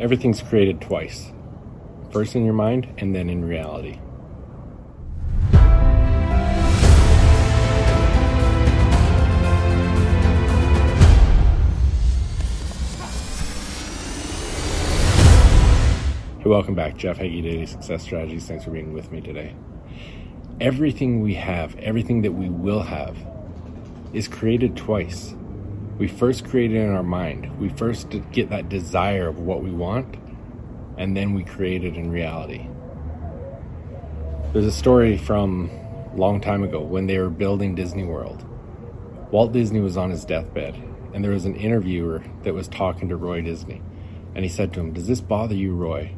Everything's created twice first in your mind and then in reality. Hey, welcome back. Jeff Hagee, Daily Success Strategies. Thanks for being with me today. Everything we have, everything that we will have, is created twice. We first create it in our mind. We first get that desire of what we want, and then we create it in reality. There's a story from a long time ago when they were building Disney World. Walt Disney was on his deathbed, and there was an interviewer that was talking to Roy Disney. And he said to him, Does this bother you, Roy?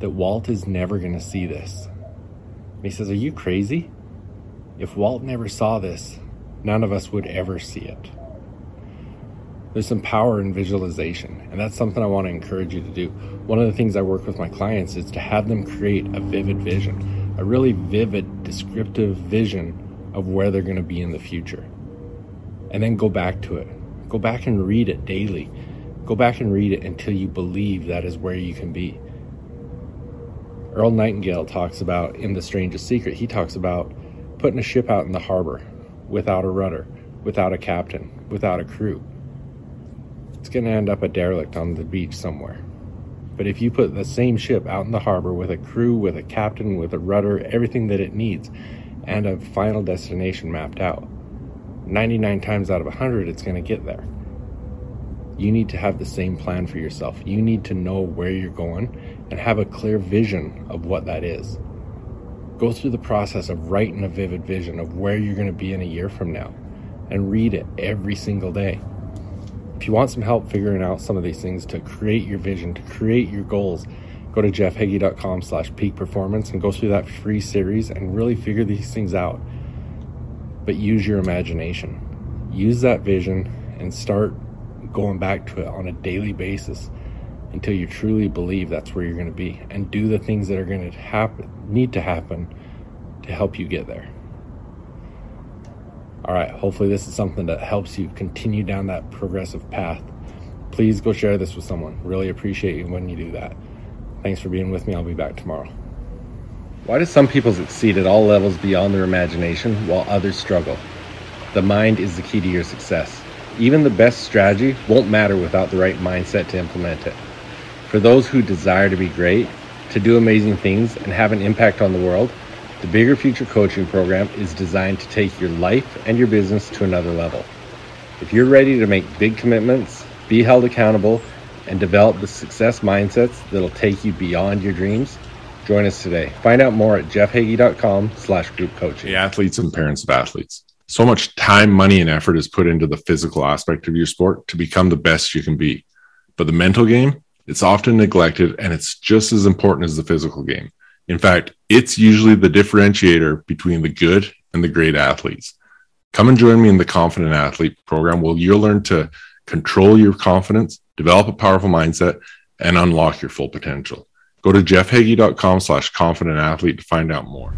That Walt is never going to see this. And he says, Are you crazy? If Walt never saw this, none of us would ever see it. There's some power in visualization, and that's something I want to encourage you to do. One of the things I work with my clients is to have them create a vivid vision, a really vivid, descriptive vision of where they're going to be in the future. And then go back to it. Go back and read it daily. Go back and read it until you believe that is where you can be. Earl Nightingale talks about in The Strangest Secret, he talks about putting a ship out in the harbor without a rudder, without a captain, without a crew going to end up a derelict on the beach somewhere. But if you put the same ship out in the harbor with a crew, with a captain, with a rudder, everything that it needs, and a final destination mapped out, 99 times out of 100, it's going to get there. You need to have the same plan for yourself. You need to know where you're going and have a clear vision of what that is. Go through the process of writing a vivid vision of where you're going to be in a year from now and read it every single day. If you want some help figuring out some of these things to create your vision, to create your goals, go to jeffhagee.com slash peak performance and go through that free series and really figure these things out. But use your imagination. Use that vision and start going back to it on a daily basis until you truly believe that's where you're going to be and do the things that are going to happen need to happen to help you get there. All right, hopefully, this is something that helps you continue down that progressive path. Please go share this with someone. Really appreciate you when you do that. Thanks for being with me. I'll be back tomorrow. Why do some people succeed at all levels beyond their imagination while others struggle? The mind is the key to your success. Even the best strategy won't matter without the right mindset to implement it. For those who desire to be great, to do amazing things, and have an impact on the world, the Bigger Future Coaching Program is designed to take your life and your business to another level. If you're ready to make big commitments, be held accountable, and develop the success mindsets that'll take you beyond your dreams, join us today. Find out more at jeffhagee.com slash group coaching. The athletes and parents of athletes. So much time, money, and effort is put into the physical aspect of your sport to become the best you can be. But the mental game, it's often neglected and it's just as important as the physical game. In fact, it's usually the differentiator between the good and the great athletes. Come and join me in the Confident Athlete program where you'll learn to control your confidence, develop a powerful mindset, and unlock your full potential. Go to jeffhagee.com slash confident athlete to find out more.